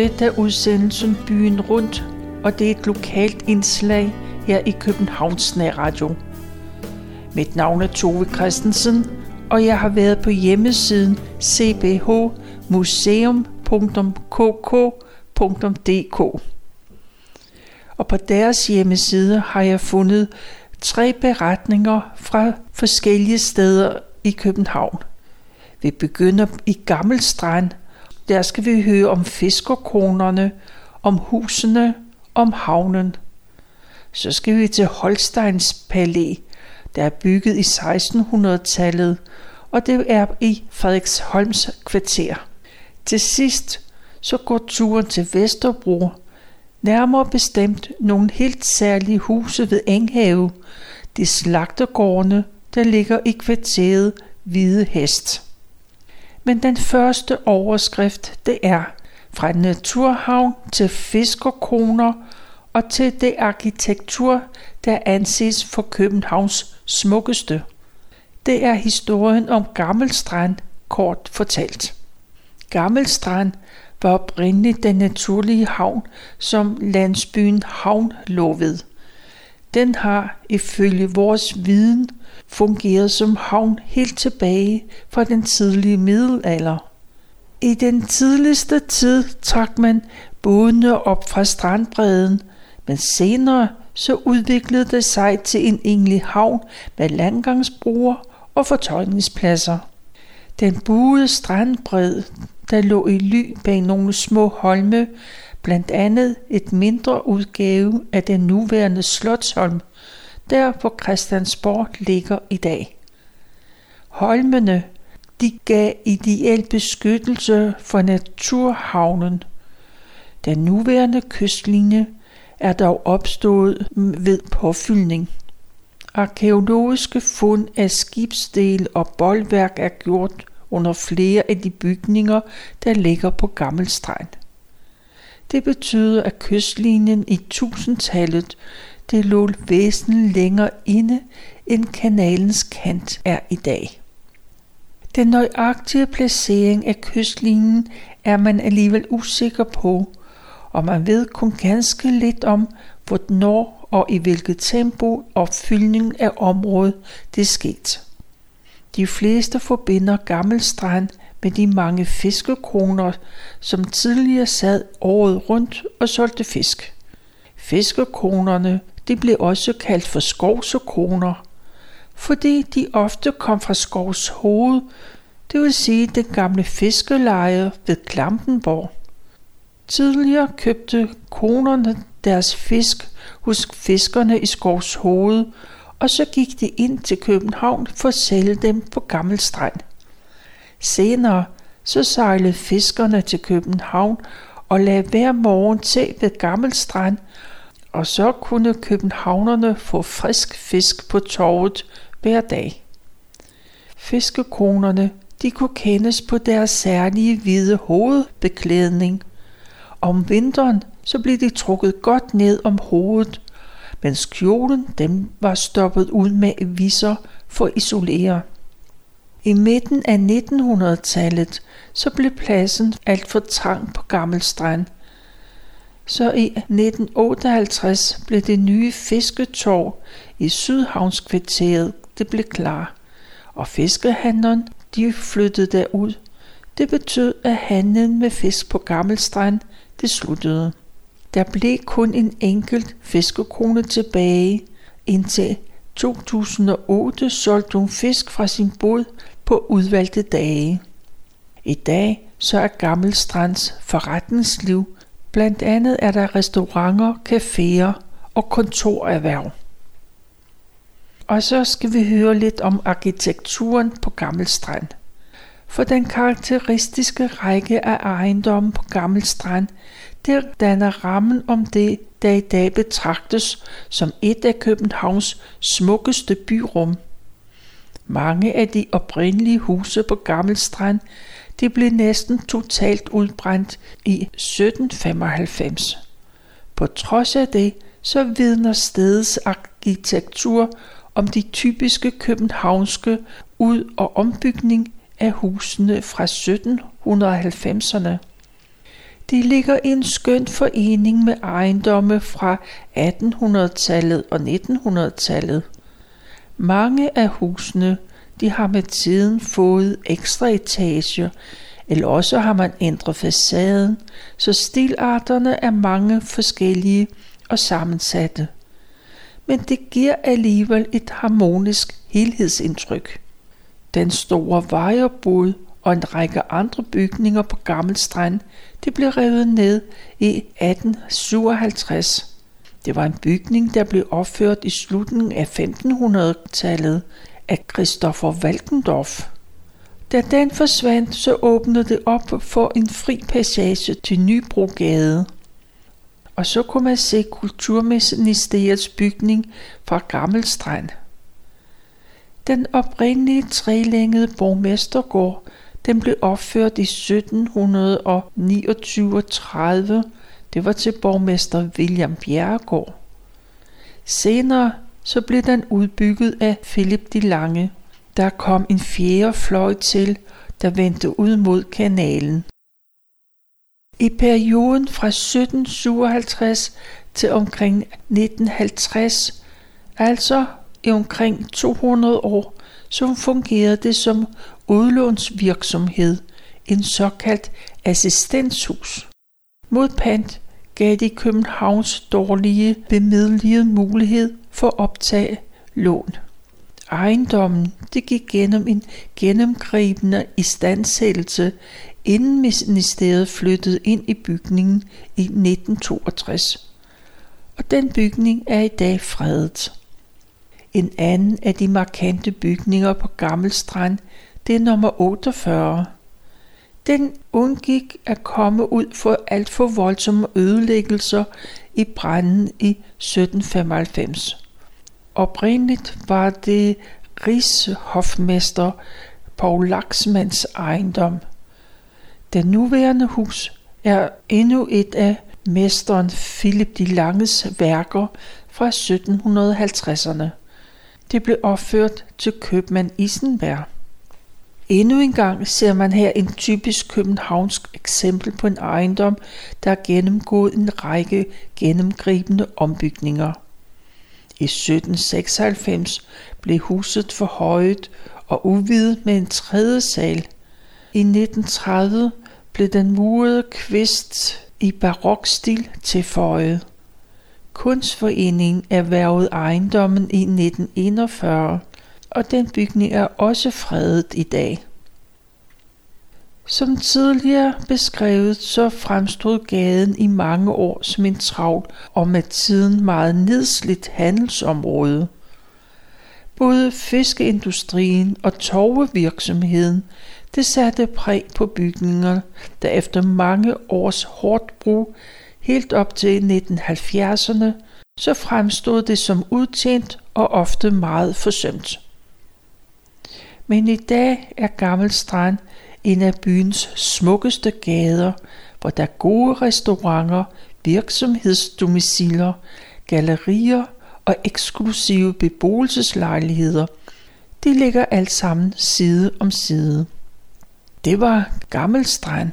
Dette er udsendelsen Byen Rundt, og det er et lokalt indslag her i Københavns Radio. Mit navn er Tove Christensen, og jeg har været på hjemmesiden cbhmuseum.kk.dk. Og på deres hjemmeside har jeg fundet tre beretninger fra forskellige steder i København. Vi begynder i Gammelstrand. Der skal vi høre om fiskerkonerne, om husene, om havnen. Så skal vi til Holsteins Palæ, der er bygget i 1600-tallet, og det er i Frederiksholms kvarter. Til sidst så går turen til Vesterbro, nærmere bestemt nogle helt særlige huse ved Enghave, de slagtegårdene, der ligger i kvarteret Hvide Hest. Men den første overskrift, det er fra naturhavn til fiskerkoner og til det arkitektur, der anses for Københavns smukkeste. Det er historien om Gammelstrand kort fortalt. Gammelstrand var oprindeligt den naturlige havn, som landsbyen Havn lå ved. Den har ifølge vores viden fungerede som havn helt tilbage fra den tidlige middelalder. I den tidligste tid trak man bådene op fra strandbredden, men senere så udviklede det sig til en egentlig havn med landgangsbroer og fortøjningspladser. Den buede strandbred, der lå i ly bag nogle små holme, blandt andet et mindre udgave af den nuværende Slotsholm, der hvor Christiansborg ligger i dag. Holmene de gav ideel beskyttelse for naturhavnen. Den nuværende kystlinje er dog opstået ved påfyldning. Arkeologiske fund af skibsdel og boldværk er gjort under flere af de bygninger, der ligger på Gammelstrand. Det betyder, at kystlinjen i tusindtallet det lå væsentligt længere inde, end kanalens kant er i dag. Den nøjagtige placering af kystlinjen er man alligevel usikker på, og man ved kun ganske lidt om, hvornår og i hvilket tempo opfyldningen af området det skete. De fleste forbinder Gammelstrand med de mange fiskekroner, som tidligere sad året rundt og solgte fisk. Fiskekronerne de blev også kaldt for skovsokroner, fordi de ofte kom fra skovs hoved, det vil sige den gamle fiskeleje ved Klampenborg. Tidligere købte konerne deres fisk hos fiskerne i Skovs Hoved, og så gik de ind til København for at sælge dem på Gammelstrand. Senere så sejlede fiskerne til København og lagde hver morgen til ved Gammelstrand, og så kunne københavnerne få frisk fisk på torvet hver dag. Fiskekonerne de kunne kendes på deres særlige hvide hovedbeklædning. Om vinteren så blev de trukket godt ned om hovedet, mens kjolen dem var stoppet ud med visser for at isolere. I midten af 1900-tallet så blev pladsen alt for trang på Gammel Strand så i 1958 blev det nye fisketorv i Sydhavnskvarteret det blev klar, og fiskehandleren de flyttede derud. Det betød, at handlen med fisk på Gammelstrand det sluttede. Der blev kun en enkelt fiskekone tilbage, indtil 2008 solgte hun fisk fra sin båd på udvalgte dage. I dag så er Gammelstrands forretningsliv blandt andet er der restauranter, caféer og kontorerhverv. Og så skal vi høre lidt om arkitekturen på Gammelstrand. For den karakteristiske række af ejendomme på Gammelstrand, der danner rammen om det, der i dag betragtes som et af Københavns smukkeste byrum. Mange af de oprindelige huse på Gammelstrand, de blev næsten totalt udbrændt i 1795. På trods af det, så vidner stedets arkitektur om de typiske københavnske ud- og ombygning af husene fra 1790'erne. De ligger i en skøn forening med ejendomme fra 1800-tallet og 1900-tallet. Mange af husene de har med tiden fået ekstra etager, eller også har man ændret facaden, så stilarterne er mange forskellige og sammensatte. Men det giver alligevel et harmonisk helhedsindtryk. Den store vejerbod og en række andre bygninger på Gammel Strand, det blev revet ned i 1857. Det var en bygning, der blev opført i slutningen af 1500-tallet af Christopher Walkendorf. Da den forsvandt, så åbnede det op for en fri passage til Nybrogade. Og så kunne man se Kulturministeriets bygning fra Gammel Strand. Den oprindelige trelængede borgmestergård, den blev opført i 1729 30. Det var til borgmester William Bjerregaard. Senere så blev den udbygget af Philip de Lange. Der kom en fjerde fløj til, der vendte ud mod kanalen. I perioden fra 1757 til omkring 1950, altså i omkring 200 år, så fungerede det som udlånsvirksomhed, en såkaldt assistenshus. Mod pant gav de Københavns dårlige bemidlede mulighed for at optage lån. Ejendommen det gik gennem en gennemgribende istandsættelse, inden ministeriet flyttede ind i bygningen i 1962. Og den bygning er i dag fredet. En anden af de markante bygninger på Gammel Strand, det er nummer 48. Den undgik at komme ud for alt for voldsomme ødelæggelser i branden i 1795. Oprindeligt var det rigshofmester Paul Laxmans ejendom. Den nuværende hus er endnu et af mesteren Philip de Langes værker fra 1750'erne. Det blev opført til købmand Isenberg. Endnu en gang ser man her en typisk københavnsk eksempel på en ejendom, der har gennemgået en række gennemgribende ombygninger. I 1796 blev huset forhøjet og udvidet med en tredje sal. I 1930 blev den murede kvist i barokstil tilføjet. Kunstforeningen erhvervede ejendommen i 1941, og den bygning er også fredet i dag. Som tidligere beskrevet, så fremstod gaden i mange år som en travl og med tiden meget nedslidt handelsområde. Både fiskeindustrien og torvevirksomheden det satte præg på bygninger, der efter mange års hårdt brug helt op til 1970'erne, så fremstod det som udtjent og ofte meget forsømt. Men i dag er Gammel Strand en af byens smukkeste gader, hvor der er gode restauranter, virksomhedsdomiciler, gallerier og eksklusive beboelseslejligheder. De ligger alt sammen side om side. Det var Gammel Strand.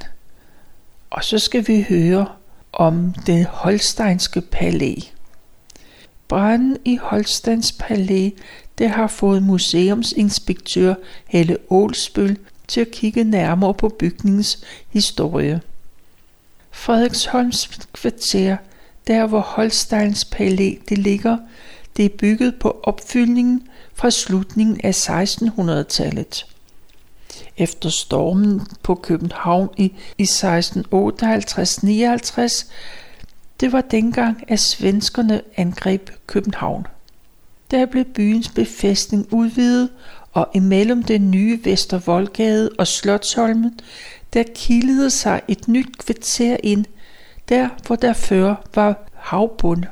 Og så skal vi høre om det holsteinske palæ. Branden i Holsteins Palæ, det har fået museumsinspektør Helle Ålsbøl til at kigge nærmere på bygningens historie. Frederiksholms kvarter, der hvor Holsteins Palæ det ligger, det er bygget på opfyldningen fra slutningen af 1600-tallet. Efter stormen på København i, i 1658-59, det var dengang, at svenskerne angreb København. Der blev byens befæstning udvidet, og imellem den nye Vestervoldgade og Slotsholmen, der kildede sig et nyt kvarter ind, der hvor der før var havbund.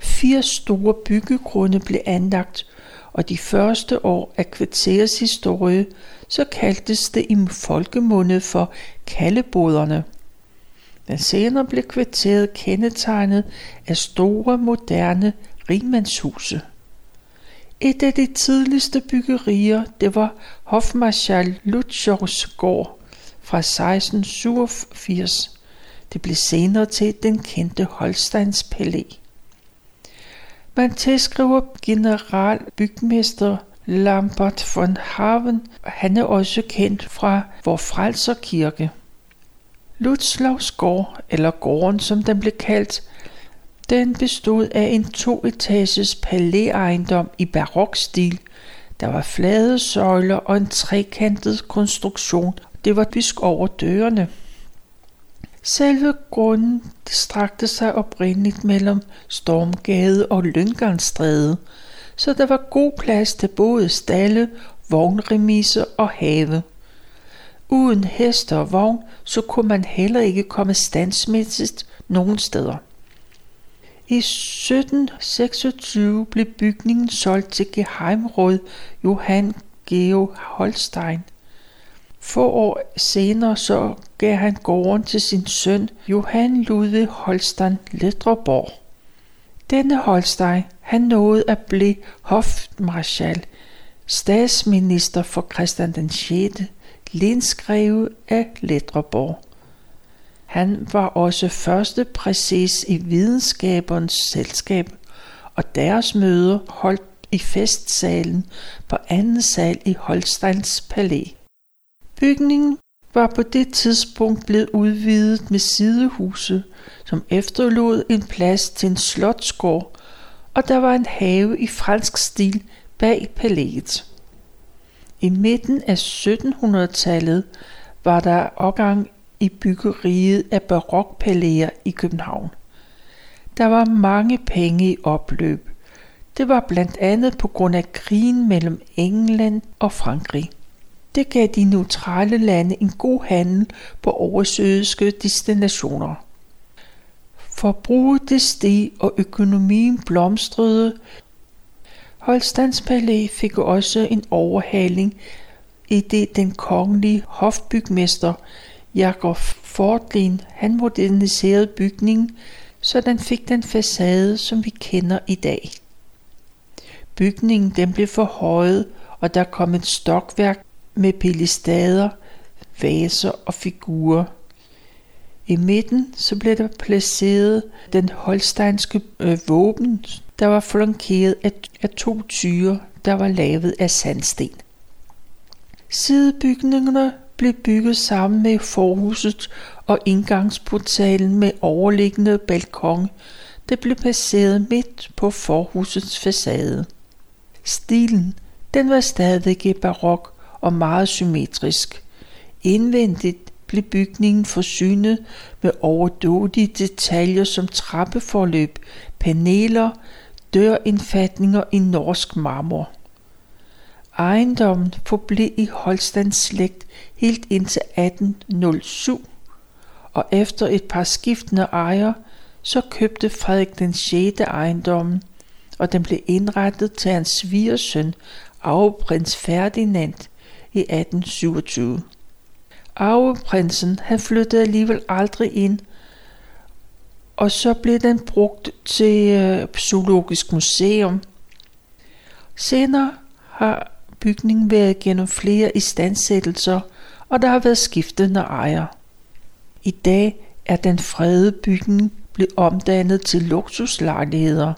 Fire store byggegrunde blev anlagt, og de første år af kvarterets historie, så kaldtes det i folkemunde for kaldeboderne. Men senere blev kvarteret kendetegnet af store, moderne rigmandshuse. Et af de tidligste byggerier, det var hofmarschall Lutschows gård fra 1687. Det blev senere til den kendte Holsteins Palæ. Man tilskriver generalbygmester Lambert von Haven. Han er også kendt fra vor Frelser Kirke. Lutzlavs gård, eller gården som den blev kaldt, den bestod af en toetages palæejendom i barokstil. Der var flade søjler og en trekantet konstruktion. Det var dysk over dørene. Selve grunden strakte sig oprindeligt mellem Stormgade og Lynggarnstræde, så der var god plads til både stalle, vognremise og have. Uden heste og vogn, så kunne man heller ikke komme standsmæssigt nogen steder. I 1726 blev bygningen solgt til Geheimråd Johan Geo Holstein. Få år senere så gav han gården til sin søn Johan Ludvig Holstein Ledreborg. Denne Holstein, han nåede at blive hofmarschall, statsminister for Christian den 6., lensgreve af Ledreborg. Han var også første præcis i videnskabernes selskab, og deres møder holdt i festsalen på anden sal i Holsteins Palæ. Bygningen var på det tidspunkt blevet udvidet med sidehuse, som efterlod en plads til en slotsgård, og der var en have i fransk stil bag palæet. I midten af 1700-tallet var der opgang i byggeriet af barokpalæer i København. Der var mange penge i opløb. Det var blandt andet på grund af krigen mellem England og Frankrig. Det gav de neutrale lande en god handel på oversøiske destinationer. Forbruget det steg, og økonomien blomstrede. Holstens Palæ fik også en overhaling, i det den kongelige hofbygmester Jakob Fortlin han moderniserede bygningen, så den fik den facade, som vi kender i dag. Bygningen den blev forhøjet, og der kom et stokværk med pilistader, vaser og figurer. I midten så blev der placeret den holsteinske øh, våben, der var flankeret af, af to tyre, der var lavet af sandsten. Sidebygningerne blev bygget sammen med forhuset og indgangsportalen med overliggende balkon. Det blev placeret midt på forhusets facade. Stilen den var stadig barok og meget symmetrisk. Indvendigt blev bygningen forsynet med overdådige detaljer som trappeforløb, paneler, dørindfatninger i norsk marmor. Ejendommen forblev i Holstens slægt helt indtil 1807, og efter et par skiftende ejere, så købte Frederik den 6. ejendommen, og den blev indrettet til hans svigersøn, arveprins Ferdinand, i 1827. Arveprinsen han flyttede alligevel aldrig ind, og så blev den brugt til øh, Zoologisk Museum. Senere har bygningen været gennem flere istandsættelser, og der har været skiftende ejere. I dag er den fredede bygning blevet omdannet til luksuslejligheder,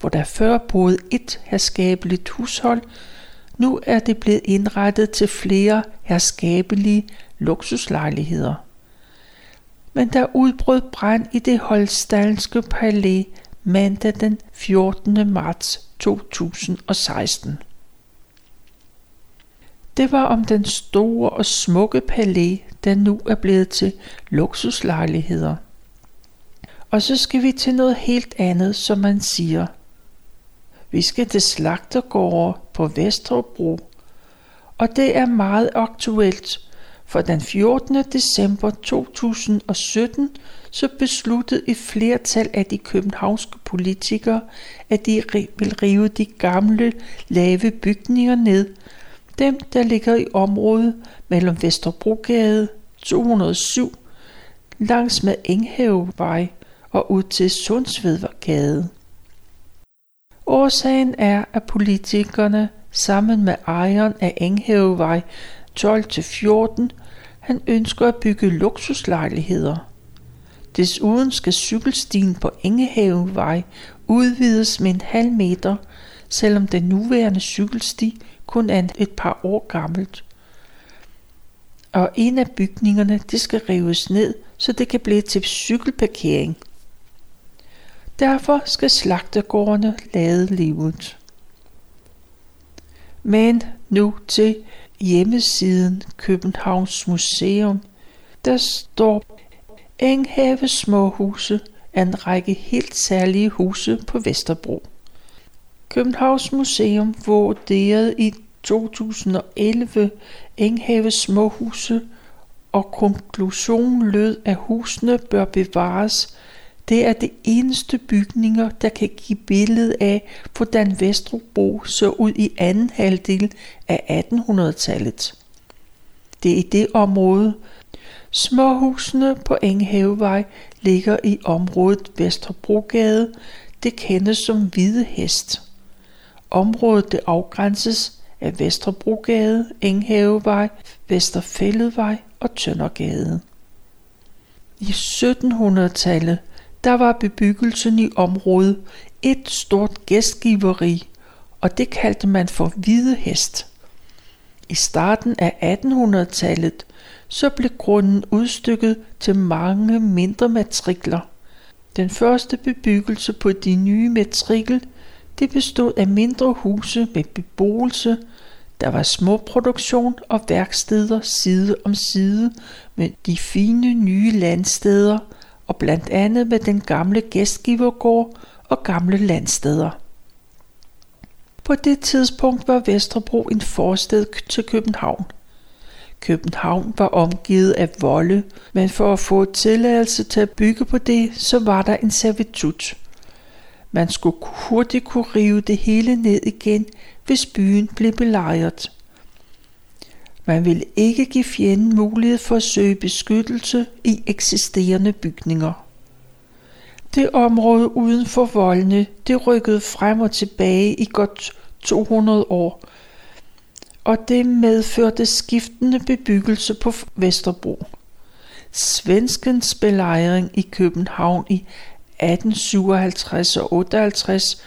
hvor der før boede et herskabeligt hushold, nu er det blevet indrettet til flere herskabelige luksuslejligheder. Men der udbrød brand i det holstanske palæ mandag den 14. marts 2016. Det var om den store og smukke palæ, der nu er blevet til luksuslejligheder. Og så skal vi til noget helt andet, som man siger. Vi skal til slagtergårde på Vesterbro, og det er meget aktuelt, for den 14. december 2017 så besluttede et flertal af de københavnske politikere, at de vil rive de gamle lave bygninger ned, dem der ligger i området mellem Vesterbrogade 207 langs med Enghavevej og ud til Sundsvedgade. Årsagen er, at politikerne sammen med ejeren af Enghavevej 12-14 Han ønsker at bygge luksuslejligheder. Desuden skal cykelstien på Engehavevej udvides med en halv meter, selvom den nuværende cykelsti kun er et par år gammelt. Og en af bygningerne det skal rives ned, så det kan blive til cykelparkering. Derfor skal slagtegårdene lade livet. Men nu til hjemmesiden Københavns Museum. Der står Enghave Småhuse er en række helt særlige huse på Vesterbro. Københavns Museum vurderede i 2011 Enghave Småhuse, og konklusionen lød, at husene bør bevares. Det er det eneste bygninger, der kan give billede af, hvordan Vesterbro så ud i anden halvdel af 1800-tallet. Det er i det område, Småhusene på Enghavevej ligger i området Vesterbrogade. Det kendes som Hvide Hest. Området det afgrænses af Vesterbrogade, Enghavevej, Vesterfælledvej og Tøndergade. I 1700-tallet der var bebyggelsen i området et stort gæstgiveri, og det kaldte man for Hvide Hest. I starten af 1800-tallet så blev grunden udstykket til mange mindre matrikler. Den første bebyggelse på de nye matrikel, det bestod af mindre huse med beboelse, der var småproduktion og værksteder side om side med de fine nye landsteder og blandt andet med den gamle gæstgivergård og gamle landsteder. På det tidspunkt var Vesterbro en forsted til København. København var omgivet af volde, men for at få tilladelse til at bygge på det, så var der en servitut. Man skulle hurtigt kunne rive det hele ned igen, hvis byen blev belejret. Man ville ikke give fjenden mulighed for at søge beskyttelse i eksisterende bygninger. Det område uden for voldene, det rykkede frem og tilbage i godt 200 år, og det medførte skiftende bebyggelse på Vesterbro. Svenskens belejring i København i 1857 og 58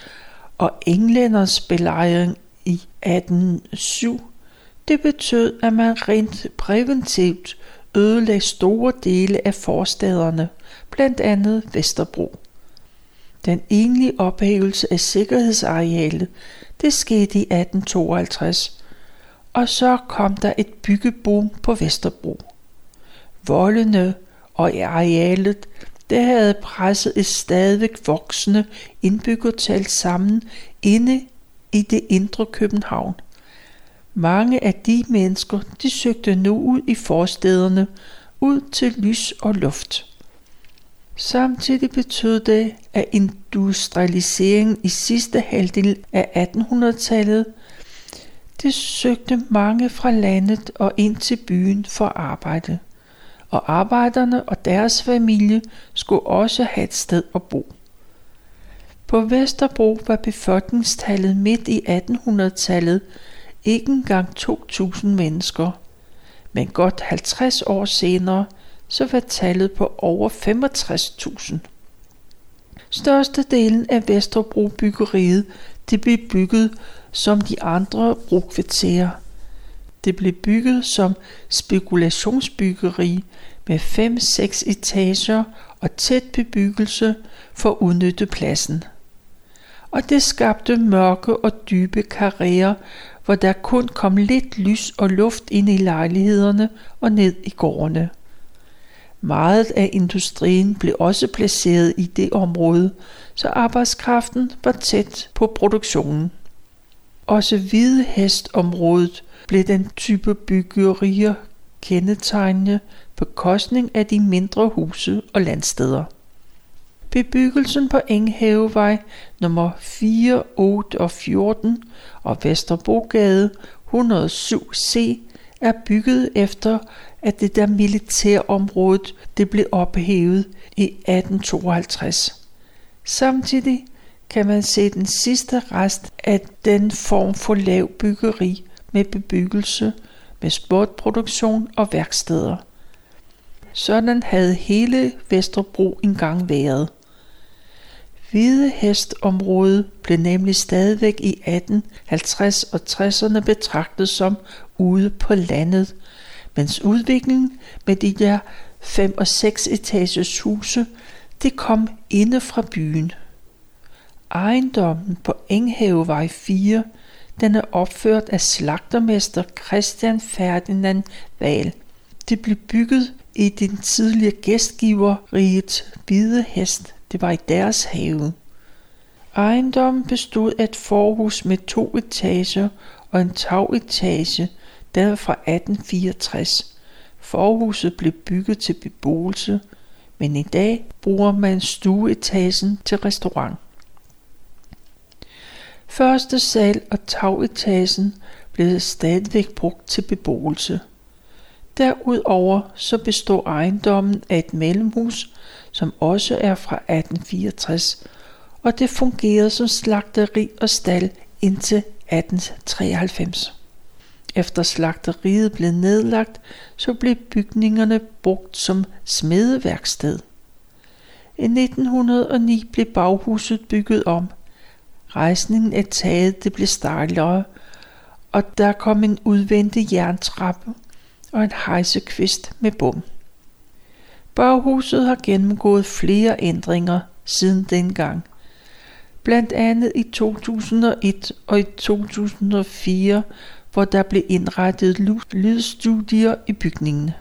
og englænders belejring i 1807, det betød, at man rent præventivt ødelagde store dele af forstaderne, blandt andet Vesterbro. Den egentlige ophævelse af sikkerhedsarealet, det skete i 1852, og så kom der et byggeboom på Vesterbro. Voldene og arealet, det havde presset et stadigvæk voksende indbyggertal sammen inde i det indre København. Mange af de mennesker, de søgte nu ud i forstederne, ud til lys og luft. Samtidig betød det, at industrialiseringen i sidste halvdel af 1800-tallet det søgte mange fra landet og ind til byen for arbejde, og arbejderne og deres familie skulle også have et sted at bo. På Vesterbro var befolkningstallet midt i 1800-tallet ikke engang 2.000 mennesker, men godt 50 år senere så var tallet på over 65.000. Størstedelen af Vesterbro byggeriet det blev bygget som de andre brokvarterer. Det blev bygget som spekulationsbyggeri med 5-6 etager og tæt bebyggelse for at udnytte pladsen. Og det skabte mørke og dybe karrierer, hvor der kun kom lidt lys og luft ind i lejlighederne og ned i gårdene. Meget af industrien blev også placeret i det område, så arbejdskraften var tæt på produktionen. Også Hvidehestområdet blev den type byggerier kendetegnende på kostning af de mindre huse og landsteder. Bebyggelsen på Enghavevej nummer 4, 8 og 14 og Vesterbrogade 107C er bygget efter, at det der militærområde det blev ophævet i 1852. Samtidig kan man se den sidste rest af den form for lav byggeri med bebyggelse, med sportproduktion og værksteder. sådan havde hele Vesterbro engang været. Hvide Hestområdet blev nemlig stadigvæk i 1850 og 60'erne betragtet som ude på landet, mens udviklingen med de der 5 og 6 etages huse, det kom inde fra byen. Ejendommen på Enghavevej 4, den er opført af slagtermester Christian Ferdinand Val. Det blev bygget i den tidligere gæstgiver Riget Hvide Hest. Det var i deres have. Ejendommen bestod af et forhus med to etager og en tagetage, der var fra 1864. Forhuset blev bygget til beboelse, men i dag bruger man stueetagen til restaurant. Første sal og tagetagen blev stadigvæk brugt til beboelse. Derudover så består ejendommen af et mellemhus, som også er fra 1864, og det fungerede som slagteri og stald indtil 1893. Efter slagteriet blev nedlagt, så blev bygningerne brugt som smedeværksted. I 1909 blev baghuset bygget om. Rejsningen af taget det blev stejlere, og der kom en udvendig jerntrappe og en hejsekvist med bum. Baghuset har gennemgået flere ændringer siden dengang. Blandt andet i 2001 og i 2004, hvor der blev indrettet lydstudier i bygningen.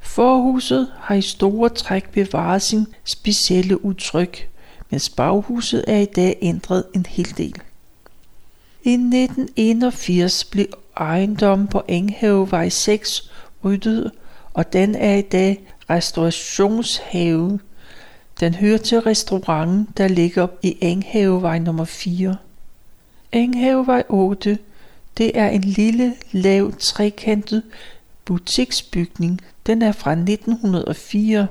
Forhuset har i store træk bevaret sin specielle udtryk, mens baghuset er i dag ændret en hel del. I 1981 blev ejendommen på Enghavevej 6 ryddet, og den er i dag restaurationshave. Den hører til restauranten, der ligger i Enghavevej nummer 4. Enghavevej 8, det er en lille, lav, trekantet butiksbygning. Den er fra 1904.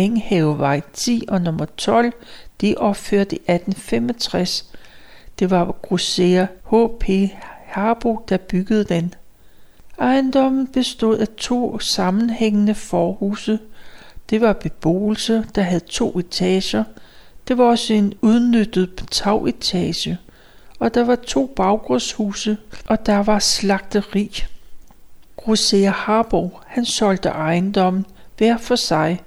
Enghavevej 10 og nummer 12, de opførte opført i 1865. Det var grosserer H.P. Harbo, der byggede den. Ejendommen bestod af to sammenhængende forhuse. Det var beboelse, der havde to etager. Det var også en udnyttet tagetage. Og der var to baggårdshuse, og der var slagteri. Grosserer Harbo, han solgte ejendommen hver for sig,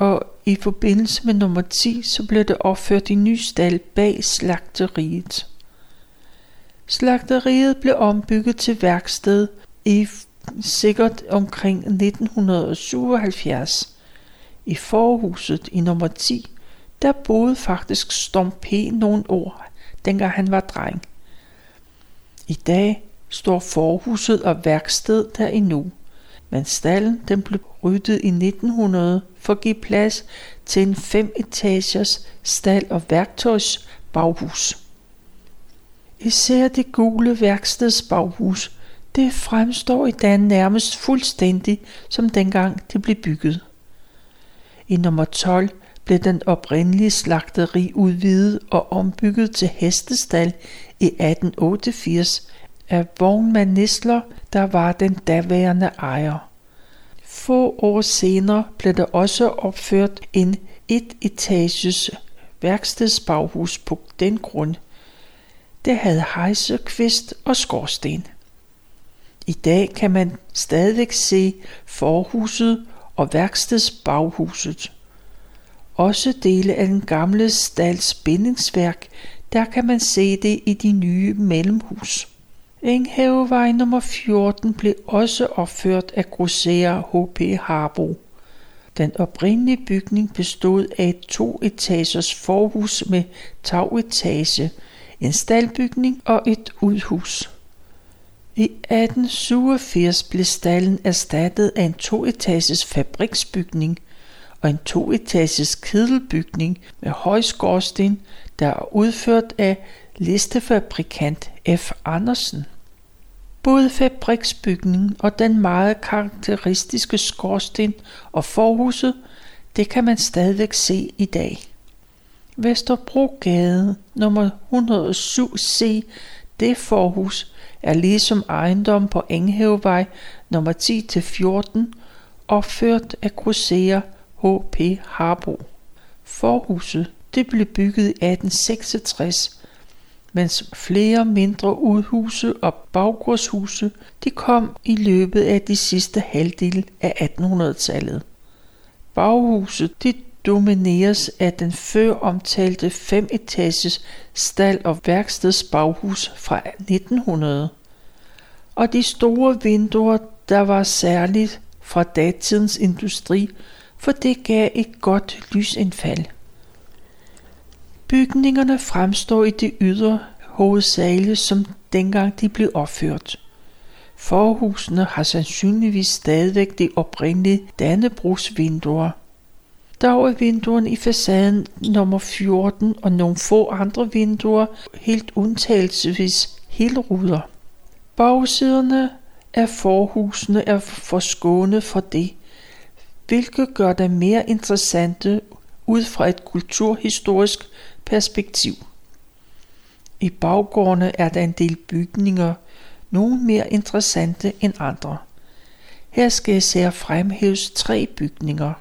og i forbindelse med nummer 10, så blev det opført i ny stald bag slagteriet. Slagteriet blev ombygget til værksted i sikkert omkring 1977. I forhuset i nummer 10, der boede faktisk Storm P. nogle år, dengang han var dreng. I dag står forhuset og værksted der endnu, men stallen den blev ryddet i 1900 for at give plads til en fem etagers stald og værktøjsbaghus. Især det gule værkstedsbaghus, det fremstår i dag nærmest fuldstændig som dengang det blev bygget. I nummer 12 blev den oprindelige slagteri udvidet og ombygget til hestestal i 1888 af vognmand Nisler, der var den daværende ejer. Få år senere blev der også opført en et-etages værkstedsbaghus på den grund. Det havde hejsekvist og skorsten. I dag kan man stadigvæk se forhuset og værkstedsbaghuset. Også dele af den gamle stals bindingsværk, der kan man se det i de nye mellemhus. Enghavevej nummer 14 blev også opført af grosserer H.P. Harbo. Den oprindelige bygning bestod af et to-etagers forhus med tagetage, en staldbygning og et udhus. I 1887 blev stallen erstattet af en toetages fabriksbygning og en toetages kedelbygning med højskorsten, der er udført af listefabrikant F. Andersen. Både fabriksbygningen og den meget karakteristiske skorsten og forhuset, det kan man stadigvæk se i dag. Vesterbrogade nummer 107C, det forhus, er ligesom ejendom på Enghavevej nummer 10-14 opført af grosserer H.P. Harbo. Forhuset det blev bygget i 1866, mens flere mindre udhuse og baggårdshuse de kom i løbet af de sidste halvdel af 1800-tallet. Baghuset de domineres af den før omtalte femetages stald- og værkstedsbaghus fra 1900. Og de store vinduer, der var særligt fra datidens industri, for det gav et godt lysindfald. Bygningerne fremstår i det ydre hovedsageligt som dengang de blev opført. Forhusene har sandsynligvis stadigvæk de oprindelige Dannebrugsvinduer. Dog er vinduerne i facaden nummer 14 og nogle få andre vinduer helt undtagelsesvis ruder. Bagsiderne af forhusene er forskånet for det, hvilket gør dem mere interessante ud fra et kulturhistorisk perspektiv. I baggårdene er der en del bygninger, nogle mere interessante end andre. Her skal jeg især fremhæves tre bygninger.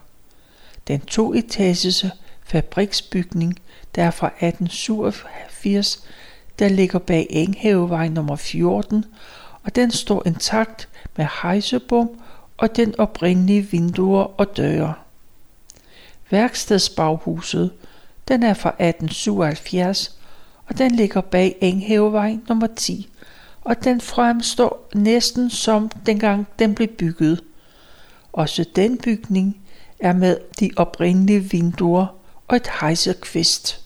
Den toetages fabriksbygning, der er fra 1887, der ligger bag Enghavevej nummer 14, og den står intakt med hejsebom og den oprindelige vinduer og døre. Værkstedsbaghuset, den er fra 1877, og den ligger bag Enghavevej nummer 10, og den fremstår næsten som dengang den blev bygget. Også den bygning er med de oprindelige vinduer og et hejsekvist.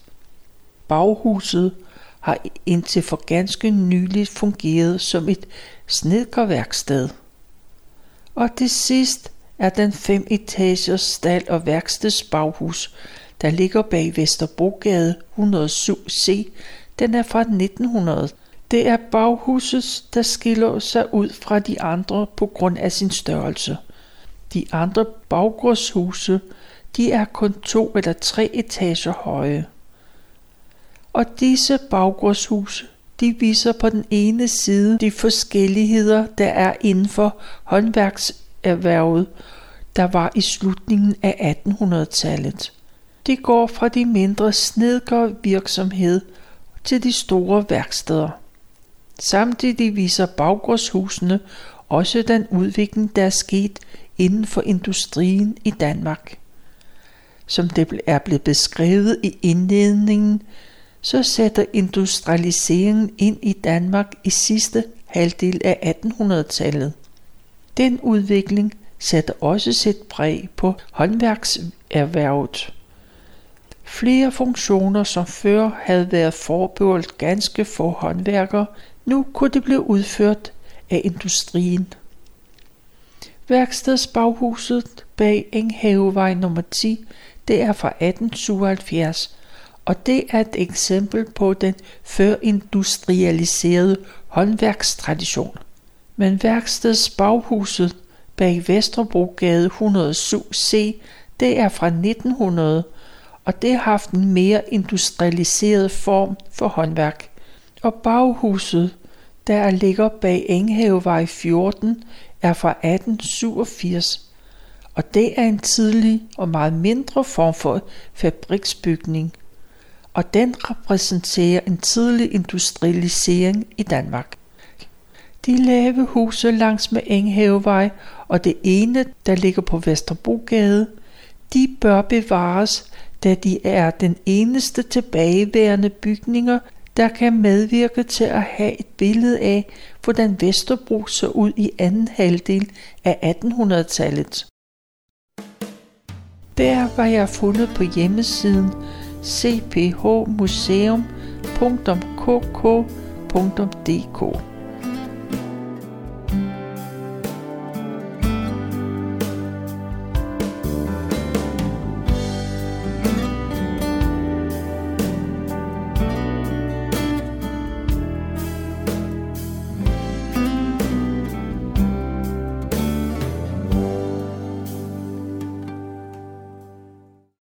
Baghuset har indtil for ganske nyligt fungeret som et snedkerværksted. Og til sidst er den fem etagers stald- og værkstedsbaghus, der ligger bag Vesterbrogade 107C. Den er fra 1900. Det er baghuset, der skiller sig ud fra de andre på grund af sin størrelse. De andre baggårdshuse, de er kun to eller tre etager høje. Og disse baggårdshuse, de viser på den ene side de forskelligheder, der er inden for håndværkserhvervet, der var i slutningen af 1800-tallet. De går fra de mindre virksomhed til de store værksteder. Samtidig viser baggårdshusene også den udvikling, der er sket inden for industrien i Danmark. Som det er blevet beskrevet i indledningen, så sætter industrialiseringen ind i Danmark i sidste halvdel af 1800-tallet. Den udvikling sætter også sit præg på håndværkserhvervet. Flere funktioner, som før havde været forbeholdt ganske få håndværkere, nu kunne det blive udført af industrien. Værkstedsbaghuset bag Enghavevej nummer 10, det er fra 1877, og det er et eksempel på den førindustrialiserede håndværkstradition. Men værkstedsbaghuset bag Vesterbrogade 107C, det er fra 1900, og det har haft en mere industrialiseret form for håndværk. Og baghuset, der ligger bag Enghavevej 14, er fra 1887, og det er en tidlig og meget mindre form for fabriksbygning, og den repræsenterer en tidlig industrialisering i Danmark. De lave huse langs med Enghavevej og det ene, der ligger på Vesterbrogade, de bør bevares, da de er den eneste tilbageværende bygninger, der kan medvirke til at have et billede af, hvordan Vesterbro så ud i anden halvdel af 1800-tallet. Der var jeg fundet på hjemmesiden cphmuseum.kk.dk